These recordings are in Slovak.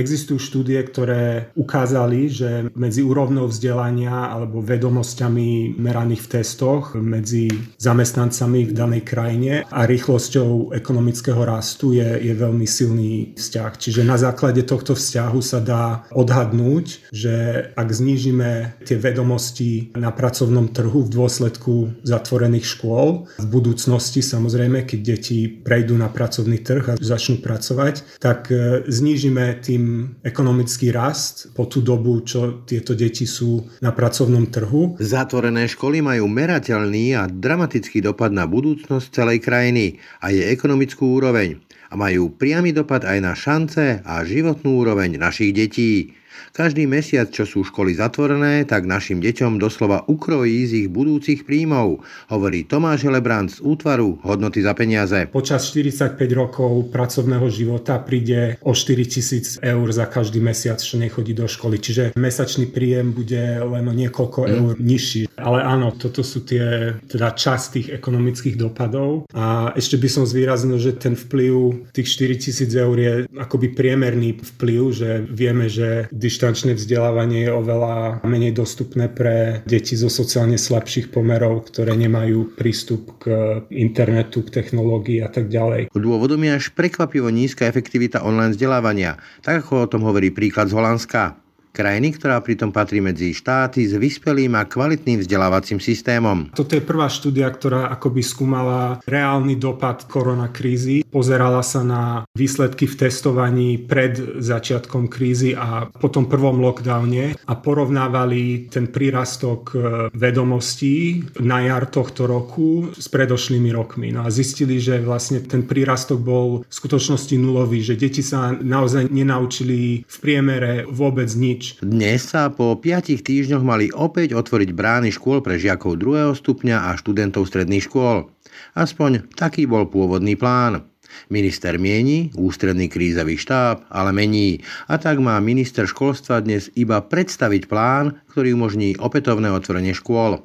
Existujú štúdie, ktoré ukázali, že medzi úrovnou vzdelania alebo vedomosťami meraných v testoch medzi zamestnancami v danej krajine a rýchlosťou ekonomického rastu je, je veľmi silný vzťah. Čiže na základe tohto vzťahu sa dá odhadnúť, že ak znížime tie vedomosti na pracovnom trhu v dôsledku zatvorených škôl, v budúcnosti samozrejme, keď deti prejdú na pracovný trh a začnú pracovať, tak e, znížime tým tým ekonomický rast po tú dobu, čo tieto deti sú na pracovnom trhu. Zatvorené školy majú merateľný a dramatický dopad na budúcnosť celej krajiny a jej ekonomickú úroveň a majú priamy dopad aj na šance a životnú úroveň našich detí. Každý mesiac, čo sú školy zatvorené, tak našim deťom doslova ukrojí z ich budúcich príjmov, hovorí Tomáš Helebrant z útvaru Hodnoty za peniaze. Počas 45 rokov pracovného života príde o 4 tisíc eur za každý mesiac, čo nechodí do školy. Čiže mesačný príjem bude len o niekoľko mm. eur nižší. Ale áno, toto sú tie teda časť tých ekonomických dopadov. A ešte by som zvýraznil, že ten vplyv tých 4 tisíc eur je akoby priemerný vplyv, že vieme, že když dištančné vzdelávanie je oveľa menej dostupné pre deti zo sociálne slabších pomerov, ktoré nemajú prístup k internetu, k technológii a tak ďalej. Dôvodom je až prekvapivo nízka efektivita online vzdelávania, tak ako o tom hovorí príklad z Holandska krajiny, ktorá pritom patrí medzi štáty s vyspelým a kvalitným vzdelávacím systémom. Toto je prvá štúdia, ktorá akoby skúmala reálny dopad koronakrízy. Pozerala sa na výsledky v testovaní pred začiatkom krízy a po tom prvom lockdowne a porovnávali ten prírastok e, vedomostí na jar tohto roku s predošlými rokmi. No a zistili, že vlastne ten prírastok bol v skutočnosti nulový, že deti sa naozaj nenaučili v priemere vôbec nič nič. Dnes sa po 5 týždňoch mali opäť otvoriť brány škôl pre žiakov druhého stupňa a študentov stredných škôl. Aspoň taký bol pôvodný plán. Minister mieni, ústredný krízový štáb, ale mení. A tak má minister školstva dnes iba predstaviť plán, ktorý umožní opätovné otvorenie škôl.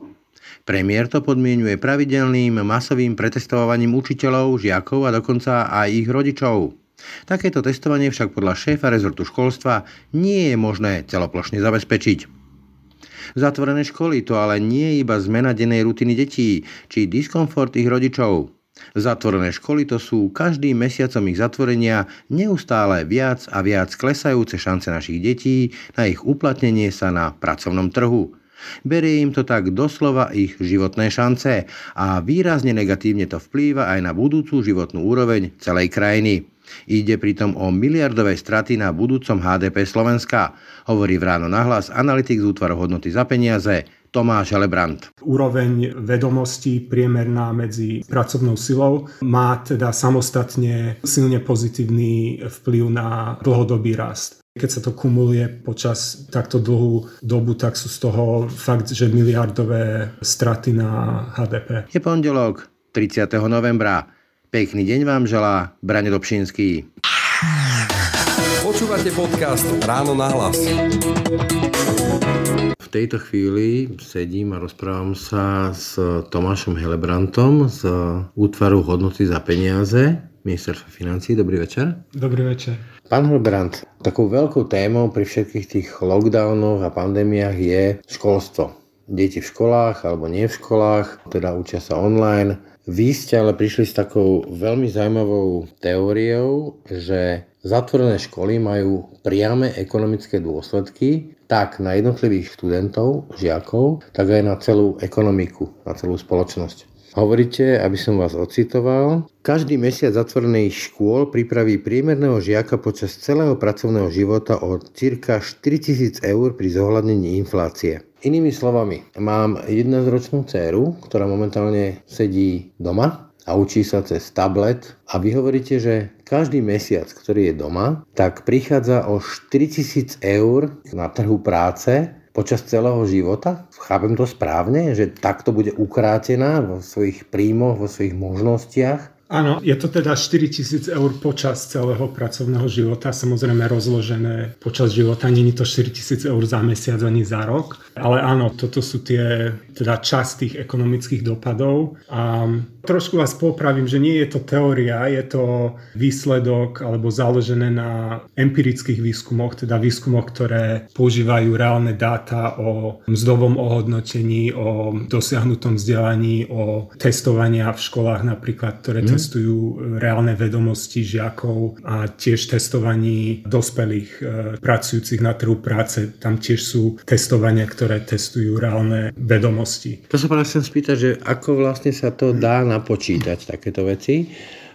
Premiér to podmienuje pravidelným masovým pretestovaním učiteľov, žiakov a dokonca aj ich rodičov. Takéto testovanie však podľa šéfa rezortu školstva nie je možné celoplošne zabezpečiť. Zatvorené školy to ale nie je iba zmena dennej rutiny detí, či diskomfort ich rodičov. Zatvorené školy to sú každým mesiacom ich zatvorenia neustále viac a viac klesajúce šance našich detí na ich uplatnenie sa na pracovnom trhu. Berie im to tak doslova ich životné šance a výrazne negatívne to vplýva aj na budúcu životnú úroveň celej krajiny. Ide pritom o miliardové straty na budúcom HDP Slovenska, hovorí v ráno nahlas analytik z útvaru hodnoty za peniaze Tomáš Helebrant. Úroveň vedomostí priemerná medzi pracovnou silou má teda samostatne silne pozitívny vplyv na dlhodobý rast. Keď sa to kumuluje počas takto dlhú dobu, tak sú z toho fakt, že miliardové straty na HDP. Je pondelok 30. novembra. Pekný deň vám želá Brane Dobšinský. Počúvate podcast Ráno na hlas. V tejto chvíli sedím a rozprávam sa s Tomášom Helebrantom z útvaru hodnoty za peniaze ministerstva financí. Dobrý večer. Dobrý večer. Pán Helbrant, takou veľkou témou pri všetkých tých lockdownoch a pandémiách je školstvo. Deti v školách alebo nie v školách, teda učia sa online vy ste ale prišli s takou veľmi zaujímavou teóriou, že zatvorené školy majú priame ekonomické dôsledky tak na jednotlivých študentov, žiakov, tak aj na celú ekonomiku, na celú spoločnosť. Hovoríte, aby som vás ocitoval, každý mesiac zatvorených škôl pripraví priemerného žiaka počas celého pracovného života o cirka 4000 eur pri zohľadnení inflácie. Inými slovami, mám jednozročnú dceru, ktorá momentálne sedí doma a učí sa cez tablet a vy hovoríte, že každý mesiac, ktorý je doma, tak prichádza o 4000 eur na trhu práce počas celého života? Chápem to správne, že takto bude ukrátená vo svojich príjmoch, vo svojich možnostiach? Áno, je to teda 4000 eur počas celého pracovného života, samozrejme rozložené počas života, není to 4000 eur za mesiac ani za rok, ale áno, toto sú tie teda časť tých ekonomických dopadov. A trošku vás popravím, že nie je to teória, je to výsledok alebo založené na empirických výskumoch, teda výskumoch, ktoré používajú reálne dáta o mzdovom ohodnotení, o dosiahnutom vzdelaní, o testovania v školách napríklad, ktoré mm testujú reálne vedomosti žiakov a tiež testovaní dospelých e, pracujúcich na trhu práce. Tam tiež sú testovania, ktoré testujú reálne vedomosti. To sa práve chcem spýtať, že ako vlastne sa to dá napočítať, takéto veci?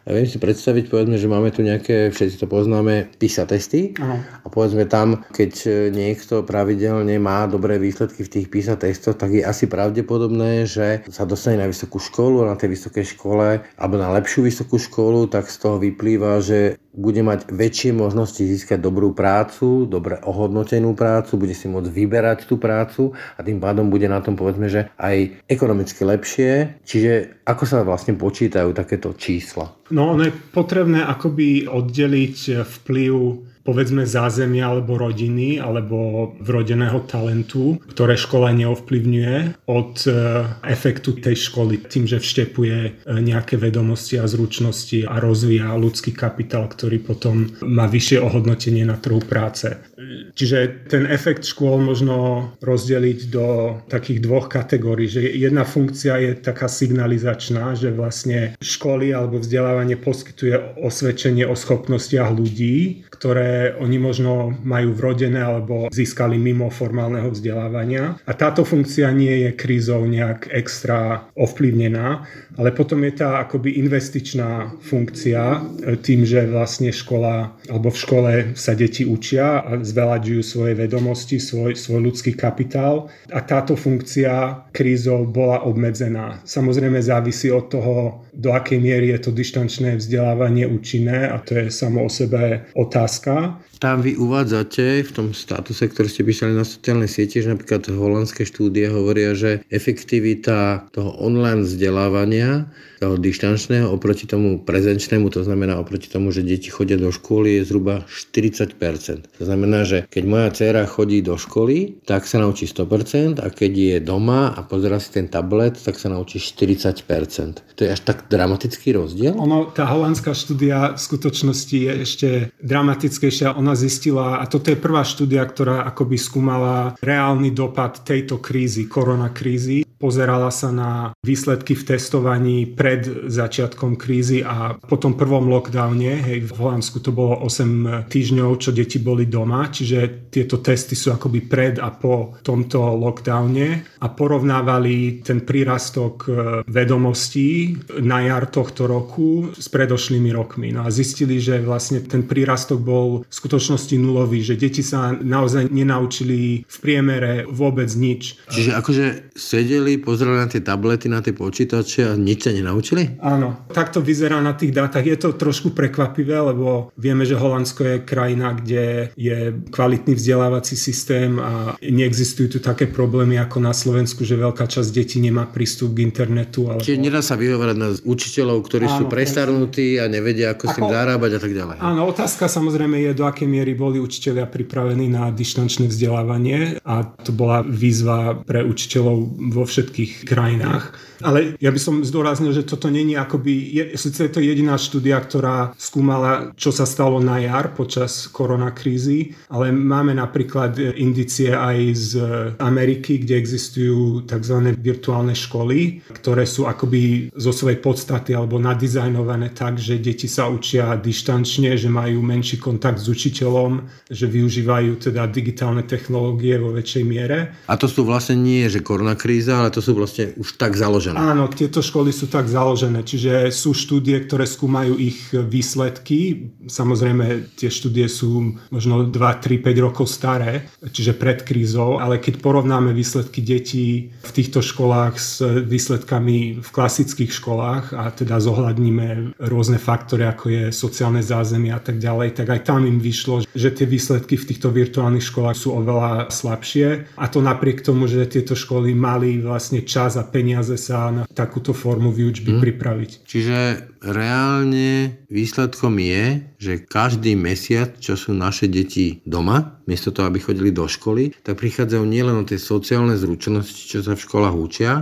A viem si predstaviť, povedzme, že máme tu nejaké, všetci to poznáme, PISA testy. Aha. A povedzme tam, keď niekto pravidelne má dobré výsledky v tých PISA testoch, tak je asi pravdepodobné, že sa dostane na vysokú školu a na tej vysokej škole, alebo na lepšiu vysokú školu, tak z toho vyplýva, že bude mať väčšie možnosti získať dobrú prácu, dobre ohodnotenú prácu, bude si môcť vyberať tú prácu a tým pádom bude na tom povedzme, že aj ekonomicky lepšie. Čiže ako sa vlastne počítajú takéto čísla? No ono je potrebné akoby oddeliť vplyv povedzme zázemia alebo rodiny alebo vrodeného talentu, ktoré škola neovplyvňuje od e, efektu tej školy tým, že vštepuje e, nejaké vedomosti a zručnosti a rozvíja ľudský kapitál, ktorý potom má vyššie ohodnotenie na trhu práce. Čiže ten efekt škôl možno rozdeliť do takých dvoch kategórií, že jedna funkcia je taká signalizačná, že vlastne školy alebo vzdelávanie poskytuje osvedčenie o schopnostiach ľudí, ktoré oni možno majú vrodené alebo získali mimo formálneho vzdelávania. A táto funkcia nie je krízou nejak extra ovplyvnená, ale potom je tá akoby investičná funkcia e, tým, že vlastne škola alebo v škole sa deti učia a zveľaďujú svoje vedomosti, svoj, svoj ľudský kapitál a táto funkcia krízov bola obmedzená. Samozrejme závisí od toho, do akej miery je to dištančné vzdelávanie účinné a to je samo o sebe otázka. Tam vy uvádzate v tom statuse, ktorý ste písali na sociálnej sieti, že napríklad holandské štúdie hovoria, že efektivita toho online vzdelávania, toho dištančného oproti tomu prezenčnému, to znamená oproti tomu, že deti chodia do školy, je zhruba 40%. To znamená, že keď moja dcéra chodí do školy, tak sa naučí 100% a keď je doma a pozera si ten tablet, tak sa naučí 40%. To je až tak dramatický rozdiel? Ono, tá holandská štúdia v skutočnosti je ešte dramatickejšia. Ona zistila, a toto je prvá štúdia, ktorá akoby skúmala reálny dopad tejto krízy, koronakrízy pozerala sa na výsledky v testovaní pred začiatkom krízy a po tom prvom lockdowne, hej, v Holandsku to bolo 8 týždňov, čo deti boli doma, čiže tieto testy sú akoby pred a po tomto lockdowne a porovnávali ten prírastok e, vedomostí na jar tohto roku s predošlými rokmi. No a zistili, že vlastne ten prírastok bol v skutočnosti nulový, že deti sa naozaj nenaučili v priemere vôbec nič. Čiže akože sedeli pozerali na tie tablety, na tie počítače a nič sa nenaučili? Áno, tak to vyzerá na tých dátach. Je to trošku prekvapivé, lebo vieme, že Holandsko je krajina, kde je kvalitný vzdelávací systém a neexistujú tu také problémy ako na Slovensku, že veľká časť detí nemá prístup k internetu. Alebo... Čiže nedá sa vyhovárať na učiteľov, ktorí áno, sú prestarnutí a nevedia, ako, ako s tým zarábať a tak ďalej. Áno, otázka samozrejme je, do akej miery boli učiteľia pripravení na dištančné vzdelávanie a to bola výzva pre učiteľov vo všetkých krajinách. Ale ja by som zdôraznil, že toto není akoby, je, sice je to jediná štúdia, ktorá skúmala, čo sa stalo na jar počas koronakrízy, ale máme napríklad indicie aj z Ameriky, kde existujú tzv. virtuálne školy, ktoré sú akoby zo svojej podstaty alebo nadizajnované tak, že deti sa učia dištančne, že majú menší kontakt s učiteľom, že využívajú teda digitálne technológie vo väčšej miere. A to sú vlastne nie, že koronakríza, ale to sú vlastne už tak založené. Áno, tieto školy sú tak založené, čiže sú štúdie, ktoré skúmajú ich výsledky. Samozrejme, tie štúdie sú možno 2, 3, 5 rokov staré, čiže pred krízou, ale keď porovnáme výsledky detí v týchto školách s výsledkami v klasických školách a teda zohľadníme rôzne faktory, ako je sociálne zázemie a tak ďalej, tak aj tam im vyšlo, že tie výsledky v týchto virtuálnych školách sú oveľa slabšie. A to napriek tomu, že tieto školy mali vlastne čas a peniaze sa na takúto formu výučby hmm. pripraviť. Čiže reálne výsledkom je, že každý mesiac, čo sú naše deti doma, miesto toho, aby chodili do školy, tak prichádzajú nielen o tie sociálne zručnosti, čo sa v školách učia,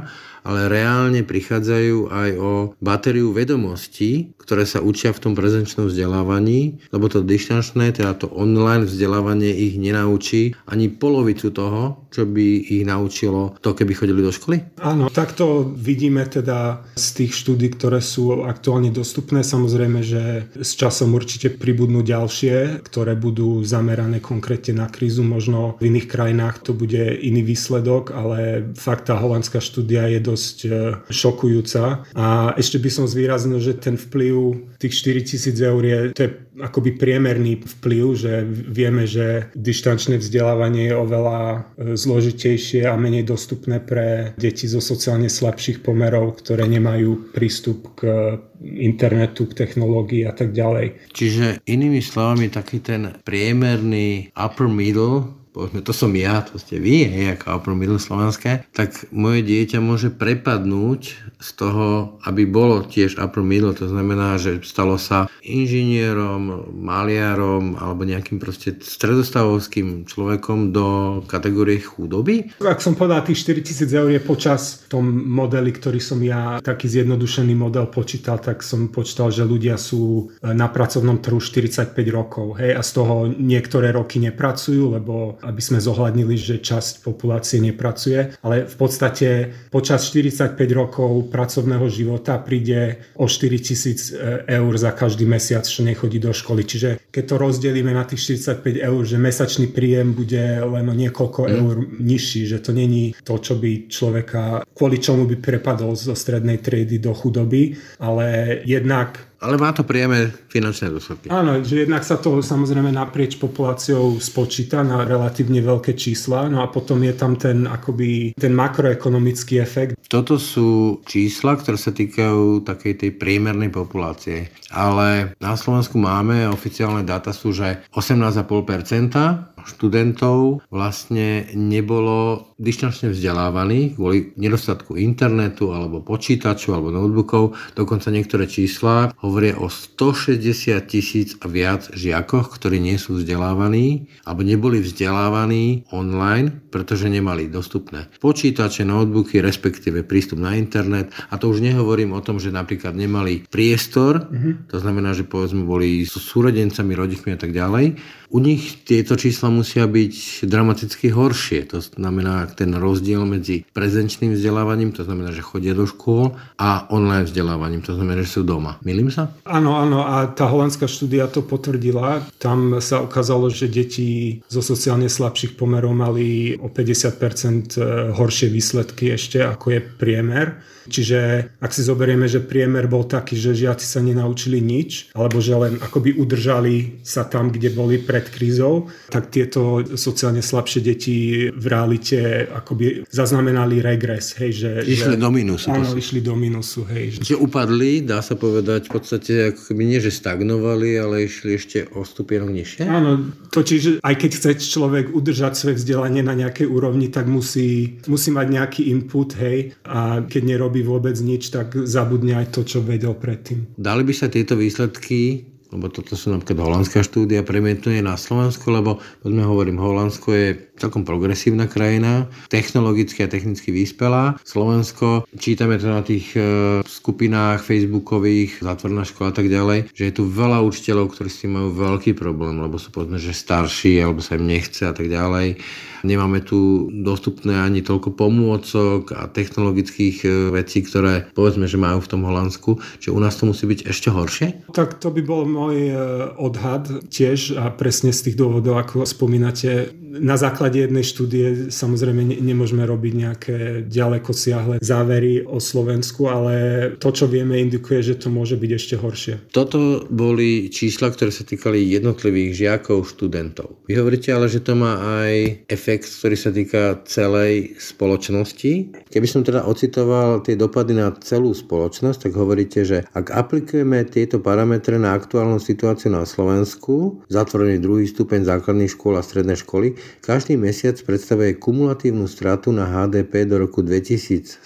ale reálne prichádzajú aj o batériu vedomostí, ktoré sa učia v tom prezenčnom vzdelávaní, lebo to dištančné, teda to online vzdelávanie ich nenaučí ani polovicu toho, čo by ich naučilo to, keby chodili do školy? Áno, takto vidíme teda z tých štúdí, ktoré sú aktuálne dostupné. Samozrejme, že s časom určite pribudnú ďalšie, ktoré budú zamerané konkrétne na krízu. Možno v iných krajinách to bude iný výsledok, ale fakt tá holandská štúdia je dosť e, šokujúca. A ešte by som zvýraznil, že ten vplyv tých 4000 eur je, to je akoby priemerný vplyv, že vieme, že dištančné vzdelávanie je oveľa e, zložitejšie a menej dostupné pre deti zo sociálne slabších pomerov, ktoré nemajú prístup k internetu, k technológii a tak ďalej. Čiže inými slovami taký ten priemerný upper middle povedzme, to som ja, to ste vy, hej, ako middle slovenské, tak moje dieťa môže prepadnúť z toho, aby bolo tiež upper middle, to znamená, že stalo sa inžinierom, maliarom alebo nejakým proste stredostavovským človekom do kategórie chudoby? Ak som povedal, tých 4000 eur je počas tom modeli, ktorý som ja, taký zjednodušený model počítal, tak som počítal, že ľudia sú na pracovnom trhu 45 rokov, hej, a z toho niektoré roky nepracujú, lebo aby sme zohľadnili, že časť populácie nepracuje, ale v podstate počas 45 rokov pracovného života príde o 4 tisíc e, eur za každý mesiac, čo nechodí do školy. Čiže keď to rozdelíme na tých 45 eur, že mesačný príjem bude len o niekoľko mm. eur nižší, že to není to, čo by človeka, kvôli čomu by prepadol zo strednej triedy do chudoby, ale jednak ale má to priame finančné dôsledky. Áno, že jednak sa to samozrejme naprieč populáciou spočíta na relatívne veľké čísla, no a potom je tam ten akoby ten makroekonomický efekt. Toto sú čísla, ktoré sa týkajú takej tej priemernej populácie. Ale na Slovensku máme, oficiálne dáta sú, že 18,5% študentov vlastne nebolo dištančne vzdelávaných kvôli nedostatku internetu alebo počítačov alebo notebookov. Dokonca niektoré čísla hovoria o 160 tisíc a viac žiakoch, ktorí nie sú vzdelávaní alebo neboli vzdelávaní online, pretože nemali dostupné počítače, notebooky, respektíve prístup na internet. A to už nehovorím o tom, že napríklad nemali priestor, mm-hmm. to znamená, že povedzme boli s súrodencami, rodičmi a tak ďalej. U nich tieto čísla musia byť dramaticky horšie. To znamená ten rozdiel medzi prezenčným vzdelávaním, to znamená, že chodia do škôl, a online vzdelávaním, to znamená, že sú doma. Milím sa? Áno, áno, a tá holandská štúdia to potvrdila. Tam sa ukázalo, že deti zo sociálne slabších pomerov mali o 50% e, horšie výsledky ešte, ako je priemer. Čiže ak si zoberieme, že priemer bol taký, že žiaci sa nenaučili nič, alebo že len akoby udržali sa tam, kde boli pred krízou, tak tieto sociálne slabšie deti v realite akoby zaznamenali regres. Hej, že, išli že, do minusu. Áno, išli do minusu. Hej, že... že upadli, dá sa povedať, v podstate ako keby nie, že stagnovali, ale išli ešte o stupienok nižšie? Áno, totiž aj keď chce človek udržať svoje vzdelanie na nejakej úrovni, tak musí, musí mať nejaký input, hej, a keď nerobí vôbec nič, tak zabudne aj to, čo vedel predtým. Dali by sa tieto výsledky lebo toto sú napríklad holandská štúdia, premietnuje na Slovensku, lebo poďme hovorím, Holandsko je celkom progresívna krajina, technologicky a technicky vyspelá. Slovensko, čítame to na tých e, skupinách facebookových, zatvorná škola a tak ďalej, že je tu veľa učiteľov, ktorí s tým majú veľký problém, lebo sú povedzme, že starší, alebo sa im nechce a tak ďalej. Nemáme tu dostupné ani toľko pomôcok a technologických e, vecí, ktoré povedzme, že majú v tom Holandsku, že u nás to musí byť ešte horšie? Tak to by bol môj e, odhad tiež a presne z tých dôvodov, ako spomínate, na základe jednej štúdie samozrejme ne, nemôžeme robiť nejaké ďaleko siahle závery o Slovensku, ale to, čo vieme, indikuje, že to môže byť ešte horšie. Toto boli čísla, ktoré sa týkali jednotlivých žiakov, študentov. Vy hovoríte ale, že to má aj efekt, ktorý sa týka celej spoločnosti. Keby som teda ocitoval tie dopady na celú spoločnosť, tak hovoríte, že ak aplikujeme tieto parametre na aktuálnu aktuálnu situáciu na Slovensku, zatvorený druhý stupeň základných škôl a strednej školy, každý mesiac predstavuje kumulatívnu stratu na HDP do roku 2100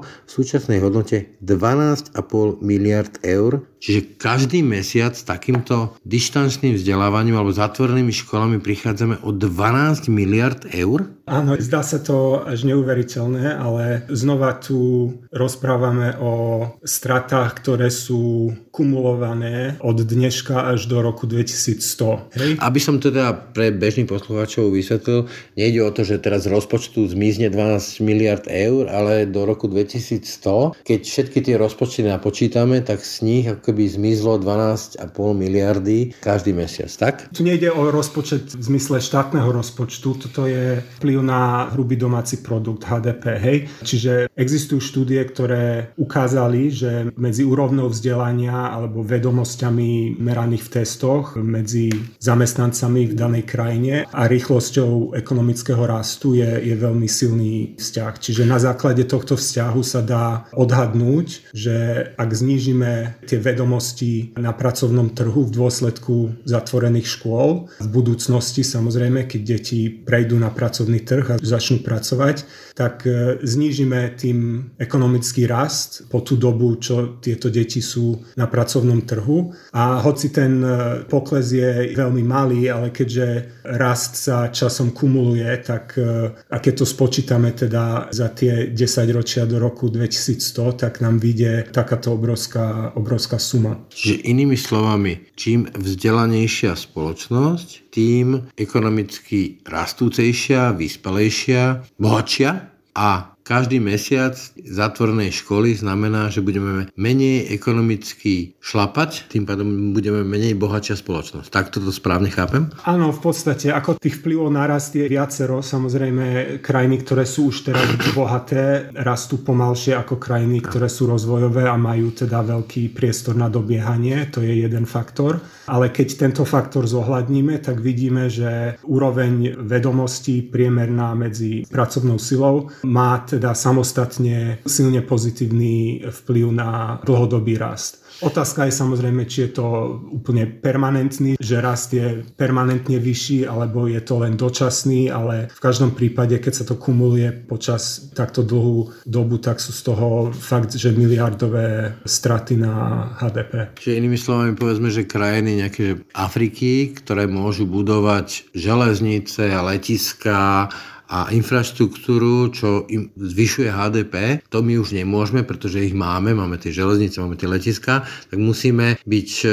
v súčasnej hodnote 12,5 miliard eur, Čiže každý mesiac s takýmto dištančným vzdelávaním alebo zatvorenými školami prichádzame o 12 miliard eur? Áno, zdá sa to až neuveriteľné, ale znova tu rozprávame o stratách, ktoré sú kumulované od dneška až do roku 2100. Hej? Aby som teda pre bežných poslucháčov vysvetlil, nejde o to, že teraz rozpočtu zmizne 12 miliard eur, ale do roku 2100, keď všetky tie rozpočty napočítame, tak z nich ako keby zmizlo 12,5 miliardy každý mesiac, tak? Tu nejde o rozpočet v zmysle štátneho rozpočtu, toto je vplyv na hrubý domáci produkt HDP. Hej? Čiže existujú štúdie, ktoré ukázali, že medzi úrovnou vzdelania alebo vedomosťami meraných v testoch medzi zamestnancami v danej krajine a rýchlosťou ekonomického rastu je, je veľmi silný vzťah. Čiže na základe tohto vzťahu sa dá odhadnúť, že ak znížime tie vedomosti na pracovnom trhu v dôsledku zatvorených škôl, v budúcnosti samozrejme, keď deti prejdú na pracovný trh a začnú pracovať, tak e, znížime tým ekonomický rast po tú dobu, čo tieto deti sú na pracovnom trhu. A hoci ten e, pokles je veľmi malý, ale keďže rast sa časom kumuluje, tak e, a keď to spočítame teda za tie 10 ročia do roku 2100, tak nám vyjde takáto obrovská, obrovská suma. Čiže inými slovami, čím vzdelanejšia spoločnosť, tým ekonomicky rastúcejšia, vyspelejšia, bohatšia a každý mesiac zatvorenej školy znamená, že budeme menej ekonomicky šlapať, tým pádom budeme menej bohatšia spoločnosť. Tak toto správne chápem? Áno, v podstate, ako tých vplyvov narast je viacero. Samozrejme, krajiny, ktoré sú už teraz bohaté, rastú pomalšie ako krajiny, ktoré sú rozvojové a majú teda veľký priestor na dobiehanie. To je jeden faktor. Ale keď tento faktor zohľadníme, tak vidíme, že úroveň vedomostí priemerná medzi pracovnou silou má teda samostatne silne pozitívny vplyv na dlhodobý rast. Otázka je samozrejme, či je to úplne permanentný, že rast je permanentne vyšší, alebo je to len dočasný, ale v každom prípade, keď sa to kumuluje počas takto dlhú dobu, tak sú z toho fakt, že miliardové straty na HDP. Čiže inými slovami povedzme, že krajiny nejaké že Afriky, ktoré môžu budovať železnice a letiska a infraštruktúru, čo im zvyšuje HDP, to my už nemôžeme, pretože ich máme, máme tie železnice, máme tie letiska, tak musíme byť e,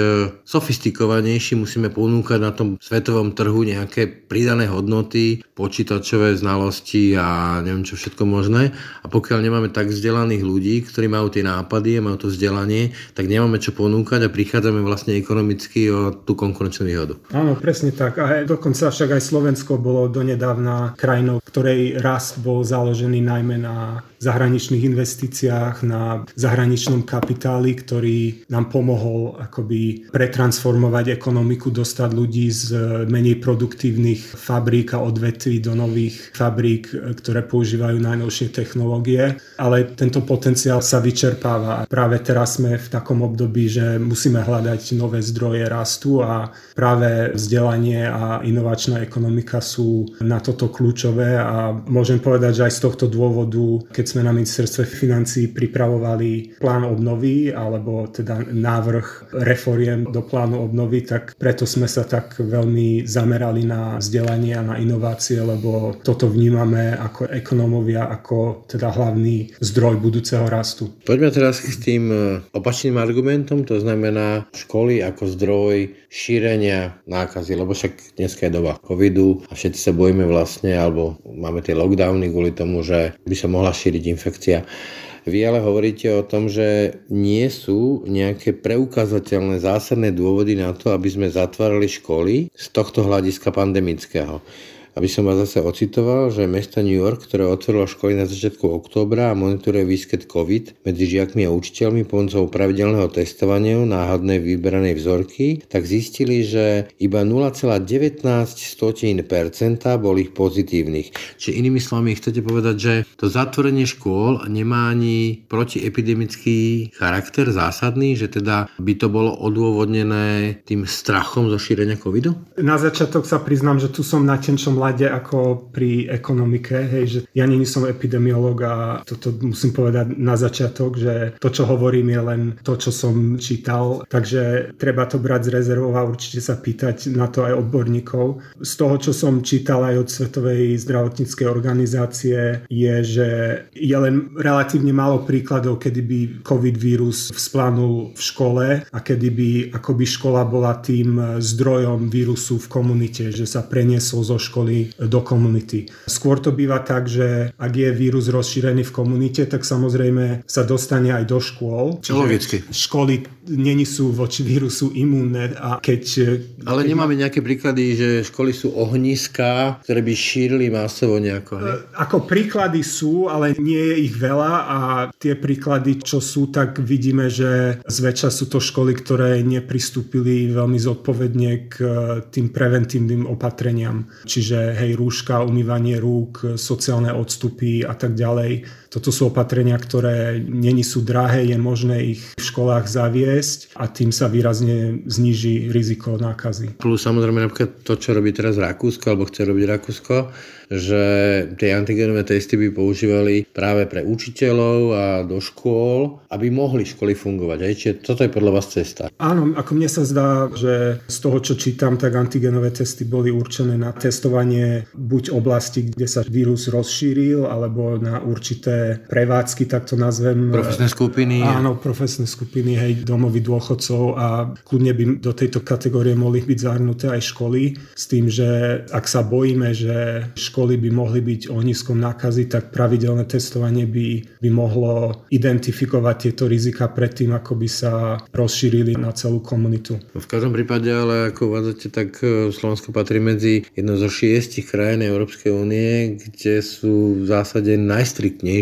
sofistikovanejší, musíme ponúkať na tom svetovom trhu nejaké pridané hodnoty, počítačové znalosti a neviem čo všetko možné. A pokiaľ nemáme tak vzdelaných ľudí, ktorí majú tie nápady a majú to vzdelanie, tak nemáme čo ponúkať a prichádzame vlastne ekonomicky o tú konkurenčnú výhodu. Áno, presne tak. A dokonca však aj Slovensko bolo donedávna krajinou, ktorej rast bol založený najmä na zahraničných investíciách, na zahraničnom kapitáli, ktorý nám pomohol akoby pretransformovať ekonomiku, dostať ľudí z menej produktívnych fabrík a odvetví do nových fabrík, ktoré používajú najnovšie technológie. Ale tento potenciál sa vyčerpáva. Práve teraz sme v takom období, že musíme hľadať nové zdroje rastu a práve vzdelanie a inovačná ekonomika sú na toto kľúčové a môžem povedať, že aj z tohto dôvodu, keď sme na ministerstve financí pripravovali plán obnovy alebo teda návrh reforiem do plánu obnovy, tak preto sme sa tak veľmi zamerali na vzdelanie a na inovácie, lebo toto vnímame ako ekonómovia, ako teda hlavný zdroj budúceho rastu. Poďme teraz k tým e, opačným argumentom, to znamená školy ako zdroj šírenia nákazy, lebo však dneska je doba covidu a všetci sa bojíme vlastne, alebo máme tie lockdowny kvôli tomu, že by sa mohla šíriť infekcia. Vy ale hovoríte o tom, že nie sú nejaké preukázateľné zásadné dôvody na to, aby sme zatvárali školy z tohto hľadiska pandemického. Aby som vás zase ocitoval, že mesto New York, ktoré otvorilo školy na začiatku októbra a monitoruje výskyt COVID medzi žiakmi a učiteľmi pomocou pravidelného testovania náhodnej vyberanej vzorky, tak zistili, že iba 0,19% bol ich pozitívnych. Čiže inými slovami chcete povedať, že to zatvorenie škôl nemá ani protiepidemický charakter zásadný, že teda by to bolo odôvodnené tým strachom zo šírenia covidu? Na začiatok sa priznám, že tu som na tenčom lade ako pri ekonomike, hej, že ja nie som epidemiolog a toto musím povedať na začiatok, že to, čo hovorím, je len to, čo som čítal, takže treba to brať z rezervou a určite sa pýtať na to aj odborníkov. Z toho, čo som čítal aj od Svetovej zdravotníckej organizácie, je, že je len relatívne málo príkladov, kedy by COVID vírus vzplanul v škole a kedy by akoby škola bola tým zdrojom vírusu v komunite, že sa preniesol zo školy do komunity. Skôr to býva tak, že ak je vírus rozšírený v komunite, tak samozrejme sa dostane aj do škôl. Logicky. Školy není sú voči vírusu imúnne a keď... Ale keď nemáme nejaké príklady, že školy sú ohniská, ktoré by šírili masovo nejako. Hej? Ako príklady sú, ale nie je ich veľa a tie príklady, čo sú, tak vidíme, že zväčša sú to školy, ktoré nepristúpili veľmi zodpovedne k tým preventívnym opatreniam. Čiže hej, rúška, umývanie rúk, sociálne odstupy a tak ďalej. Toto sú opatrenia, ktoré není sú drahé, je možné ich v školách zaviesť a tým sa výrazne zníži riziko nákazy. Plus samozrejme napríklad to, čo robí teraz Rakúsko, alebo chce robiť Rakúsko, že tie antigenové testy by používali práve pre učiteľov a do škôl, aby mohli školy fungovať. Hej? Čiže toto je podľa vás cesta. Áno, ako mne sa zdá, že z toho, čo čítam, tak antigenové testy boli určené na testovanie buď oblasti, kde sa vírus rozšíril, alebo na určité prevádzky, tak to nazvem. Profesné skupiny. Áno, profesné skupiny, hej, domovy dôchodcov a kľudne by do tejto kategórie mohli byť zahrnuté aj školy, s tým, že ak sa bojíme, že školy by mohli byť ohniskom nákazy, tak pravidelné testovanie by, by mohlo identifikovať tieto rizika predtým, ako by sa rozšírili na celú komunitu. V každom prípade, ale ako uvádzate, tak e, Slovensko patrí medzi jedno zo šiestich krajín Európskej únie, kde sú v zásade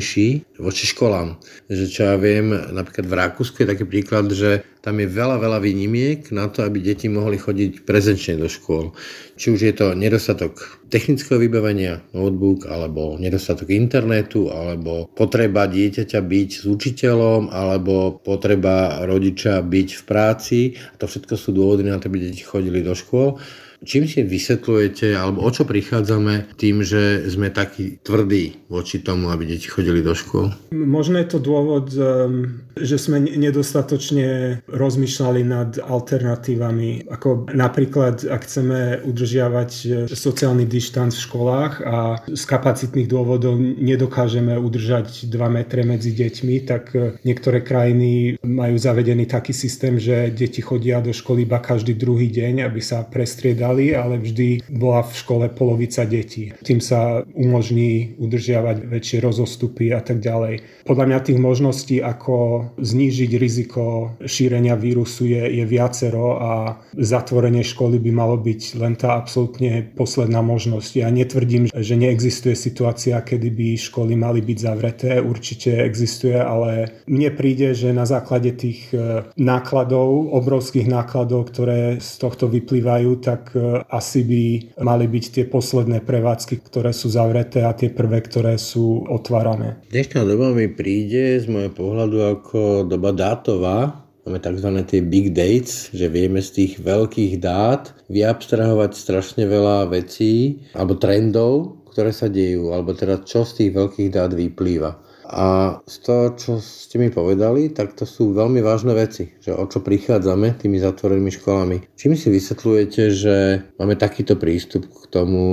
najstriktnejší voči školám. Že čo ja viem, napríklad v Rakúsku je taký príklad, že tam je veľa, veľa výnimiek na to, aby deti mohli chodiť prezenčne do škôl. Či už je to nedostatok technického vybavenia, notebook, alebo nedostatok internetu, alebo potreba dieťaťa byť s učiteľom, alebo potreba rodiča byť v práci. A to všetko sú dôvody na to, aby deti chodili do škôl. Čím si vysvetľujete, alebo o čo prichádzame tým, že sme takí tvrdí voči tomu, aby deti chodili do škôl? Možno je to dôvod, ehm, že sme nedostatočne rozmýšľali nad alternatívami. Ako napríklad, ak chceme udržiavať e, sociálny dištanc v školách a z kapacitných dôvodov nedokážeme udržať 2 metre medzi deťmi, tak e, niektoré krajiny majú zavedený taký systém, že deti chodia do školy iba každý druhý deň, aby sa prestriedali dali, ale vždy bola v škole polovica detí. Tým sa umožní udržiavať väčšie rozostupy a tak ďalej. Podľa mňa tých možností, ako znížiť riziko šírenia vírusu je, je viacero a zatvorenie školy by malo byť len tá absolútne posledná možnosť. Ja netvrdím, že neexistuje situácia, kedy by školy mali byť zavreté. Určite existuje, ale mne príde, že na základe tých e, nákladov, obrovských nákladov, ktoré z tohto vyplývajú, tak asi by mali byť tie posledné prevádzky, ktoré sú zavreté a tie prvé, ktoré sú otvárané. Dnešná doba mi príde z môjho pohľadu ako doba dátová, máme tzv. tie big dates, že vieme z tých veľkých dát vyabstrahovať strašne veľa vecí alebo trendov, ktoré sa dejú, alebo teda čo z tých veľkých dát vyplýva. A z toho, čo ste mi povedali, tak to sú veľmi vážne veci, že o čo prichádzame tými zatvorenými školami. Čím si vysvetľujete, že máme takýto prístup k tomu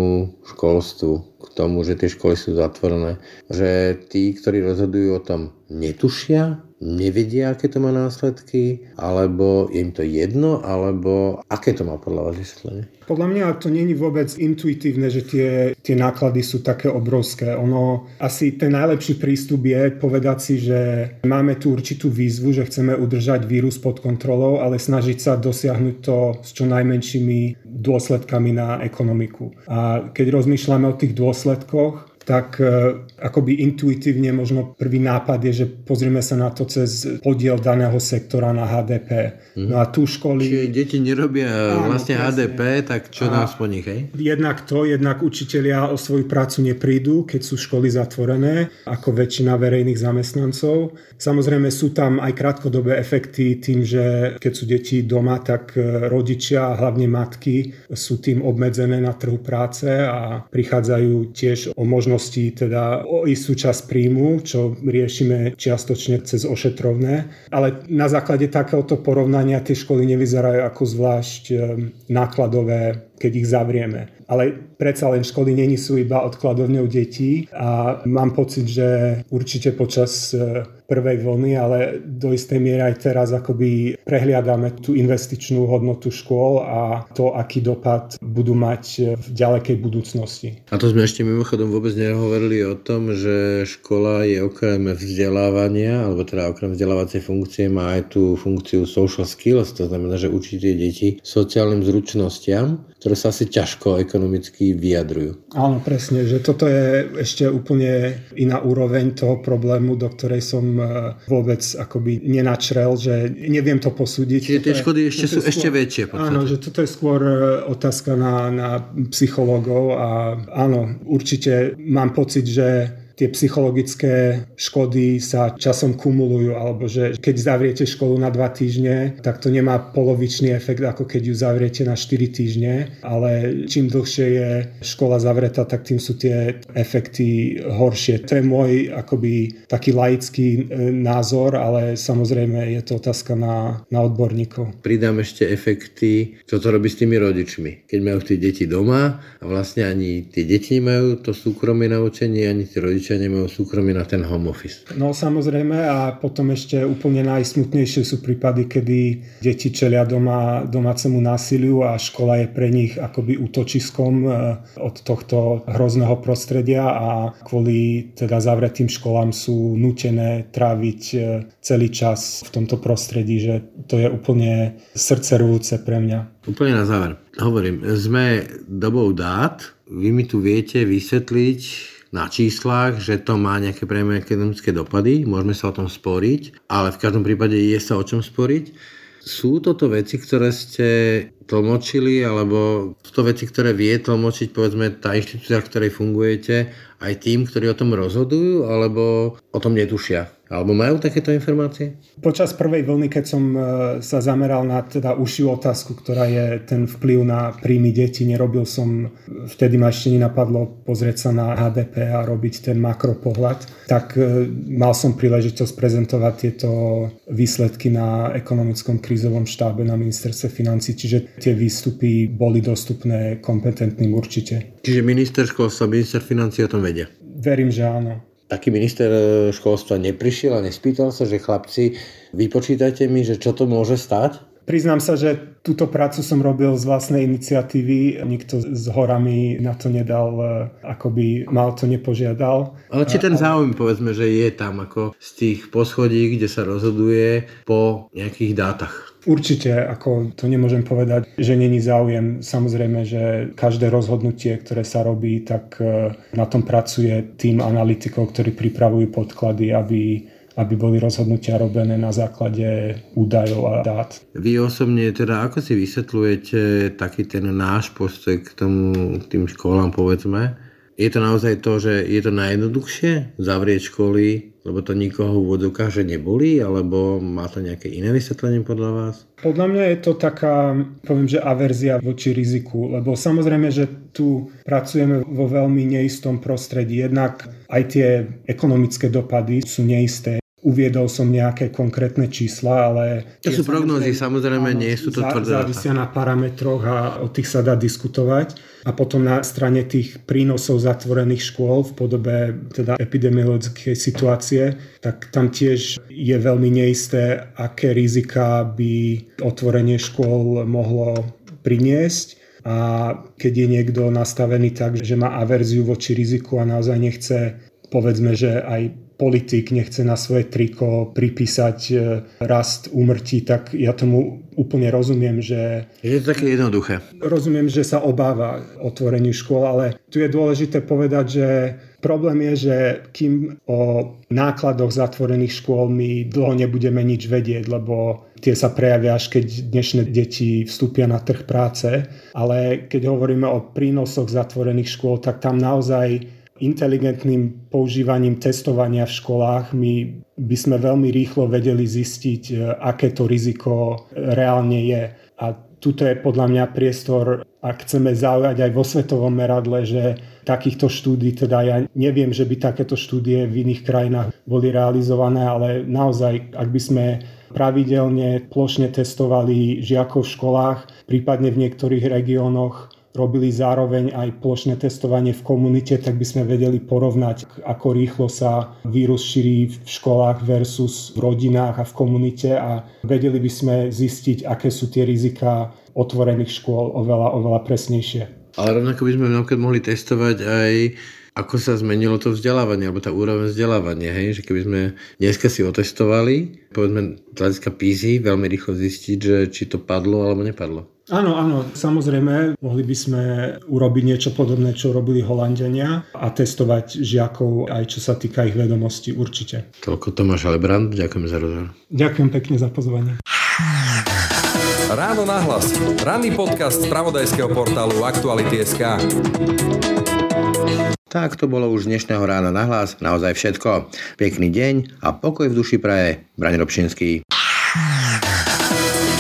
školstvu, k tomu, že tie školy sú zatvorené, že tí, ktorí rozhodujú o tom, netušia, nevedia, aké to má následky, alebo je im to jedno, alebo aké to má podľa vás vysvetlenie? Podľa mňa to není vôbec intuitívne, že tie, tie náklady sú také obrovské. Ono, asi ten najlepší prístup je povedať si, že máme tu určitú výzvu, že chceme udržať vírus pod kontrolou, ale snažiť sa dosiahnuť to s čo najmenšími dôsledkami na ekonomiku. A keď rozmýšľame o tých dôsledkoch, tak e, akoby intuitívne možno prvý nápad je, že pozrieme sa na to cez podiel daného sektora na HDP. Mm. No a tu školy... Čiže deti nerobia áno, vlastne presne. HDP, tak čo nás po nich, hej? Jednak to, jednak učitelia o svoju prácu neprídu, keď sú školy zatvorené, ako väčšina verejných zamestnancov. Samozrejme sú tam aj krátkodobé efekty tým, že keď sú deti doma, tak e, rodičia a hlavne matky sú tým obmedzené na trhu práce a prichádzajú tiež o možnosť možnosti teda o istú časť príjmu, čo riešime čiastočne cez ošetrovné. Ale na základe takéhoto porovnania tie školy nevyzerajú ako zvlášť e, nákladové keď ich zavrieme. Ale predsa len školy není sú iba odkladovňou detí a mám pocit, že určite počas e, prvej vlny, ale do istej miery aj teraz akoby prehliadame tú investičnú hodnotu škôl a to, aký dopad budú mať v ďalekej budúcnosti. A to sme ešte mimochodom vôbec nehovorili o tom, že škola je okrem vzdelávania, alebo teda okrem vzdelávacej funkcie má aj tú funkciu social skills, to znamená, že učíte deti sociálnym zručnostiam, ktoré sa asi ťažko ekonomicky vyjadrujú. Áno, presne, že toto je ešte úplne iná úroveň toho problému, do ktorej som e, vôbec akoby nenačrel, že neviem to posúdiť. Čiže tie škody ešte sú skôr, ešte väčšie. Podstate. Áno, že toto je skôr e, otázka na, na psychológov a áno, určite mám pocit, že tie psychologické škody sa časom kumulujú, alebo že keď zavriete školu na dva týždne, tak to nemá polovičný efekt, ako keď ju zavriete na 4 týždne, ale čím dlhšie je škola zavretá, tak tým sú tie efekty horšie. To je môj akoby taký laický e, názor, ale samozrejme je to otázka na, na odborníkov. Pridám ešte efekty, čo to robí s tými rodičmi. Keď majú tie deti doma a vlastne ani tie deti nemajú to súkromie na učenie, ani tie rodičia rodičia nemajú súkromie na ten home office. No samozrejme a potom ešte úplne najsmutnejšie sú prípady, kedy deti čelia doma domácemu násiliu a škola je pre nich akoby útočiskom e, od tohto hrozného prostredia a kvôli teda zavretým školám sú nutené tráviť e, celý čas v tomto prostredí, že to je úplne srdcervúce pre mňa. Úplne na záver. Hovorím, sme dobou dát, vy mi tu viete vysvetliť, na číslach, že to má nejaké priame ekonomické dopady, môžeme sa o tom sporiť, ale v každom prípade je sa o čom sporiť. Sú toto veci, ktoré ste tlmočili, alebo sú to veci, ktoré vie tlmočiť, povedzme, tá inštitúcia, v ktorej fungujete, aj tým, ktorí o tom rozhodujú, alebo o tom netušia? Alebo majú takéto informácie? Počas prvej vlny, keď som e, sa zameral na teda užšiu otázku, ktorá je ten vplyv na príjmy detí, nerobil som, vtedy ma ešte nenapadlo pozrieť sa na HDP a robiť ten makropohľad, tak e, mal som príležitosť prezentovať tieto výsledky na ekonomickom krízovom štábe na ministerstve financí, čiže tie výstupy boli dostupné kompetentným určite. Čiže minister školstva, minister financí o tom vedia? Verím, že áno taký minister e, školstva neprišiel a nespýtal sa, že chlapci, vypočítajte mi, že čo to môže stať? Priznám sa, že túto prácu som robil z vlastnej iniciatívy. Nikto z horami na to nedal, e, akoby mal to nepožiadal. Ale či ten záujem, povedzme, že je tam ako z tých poschodí, kde sa rozhoduje po nejakých dátach? Určite, ako to nemôžem povedať, že není záujem. Samozrejme, že každé rozhodnutie, ktoré sa robí, tak e, na tom pracuje tým analytikov, ktorí pripravujú podklady, aby aby boli rozhodnutia robené na základe údajov a dát. Vy osobne teda ako si vysvetľujete taký ten náš postoj k tomu, tým školám povedzme? Je to naozaj to, že je to najjednoduchšie zavrieť školy, lebo to nikoho v úvodzovkách, že neboli, alebo má to nejaké iné vysvetlenie podľa vás? Podľa mňa je to taká, poviem, že averzia voči riziku, lebo samozrejme, že tu pracujeme vo veľmi neistom prostredí. Jednak aj tie ekonomické dopady sú neisté uviedol som nejaké konkrétne čísla, ale... To sú prognózy, samozrejme, áno, nie sú to tvrdé. Závisia na parametroch a o tých sa dá diskutovať. A potom na strane tých prínosov zatvorených škôl v podobe teda epidemiologickej situácie, tak tam tiež je veľmi neisté, aké rizika by otvorenie škôl mohlo priniesť. A keď je niekto nastavený tak, že má averziu voči riziku a naozaj nechce povedzme, že aj politik nechce na svoje triko pripísať e, rast úmrtí, tak ja tomu úplne rozumiem, že... Je to také jednoduché. Rozumiem, že sa obáva otvoreniu škôl, ale tu je dôležité povedať, že problém je, že kým o nákladoch zatvorených škôl my dlho nebudeme nič vedieť, lebo tie sa prejavia až keď dnešné deti vstúpia na trh práce, ale keď hovoríme o prínosoch zatvorených škôl, tak tam naozaj inteligentným používaním testovania v školách my by sme veľmi rýchlo vedeli zistiť, e, aké to riziko reálne je. A tuto je podľa mňa priestor, ak chceme zaujať aj vo svetovom meradle, že takýchto štúdí, teda ja neviem, že by takéto štúdie v iných krajinách boli realizované, ale naozaj, ak by sme pravidelne plošne testovali žiakov v školách, prípadne v niektorých regiónoch robili zároveň aj plošné testovanie v komunite, tak by sme vedeli porovnať, ako rýchlo sa vírus šíri v školách versus v rodinách a v komunite a vedeli by sme zistiť, aké sú tie rizika otvorených škôl oveľa, oveľa presnejšie. Ale rovnako by sme napríklad mohli testovať aj ako sa zmenilo to vzdelávanie, alebo tá úroveň vzdelávania, hej? že keby sme dneska si otestovali, povedzme z hľadiska PISY, veľmi rýchlo zistiť, že či to padlo alebo nepadlo. Áno, áno, samozrejme, mohli by sme urobiť niečo podobné, čo robili Holandiania a testovať žiakov aj čo sa týka ich vedomostí, určite. Toľko Tomáš Alebrand, ďakujem za rozhovor. Ďakujem pekne za pozvanie. Ráno nahlas. Ranný podcast z pravodajského portálu Aktuality.sk. Tak to bolo už dnešného rána na hlas. Naozaj všetko. Pekný deň a pokoj v duši praje. Braň Robšinský.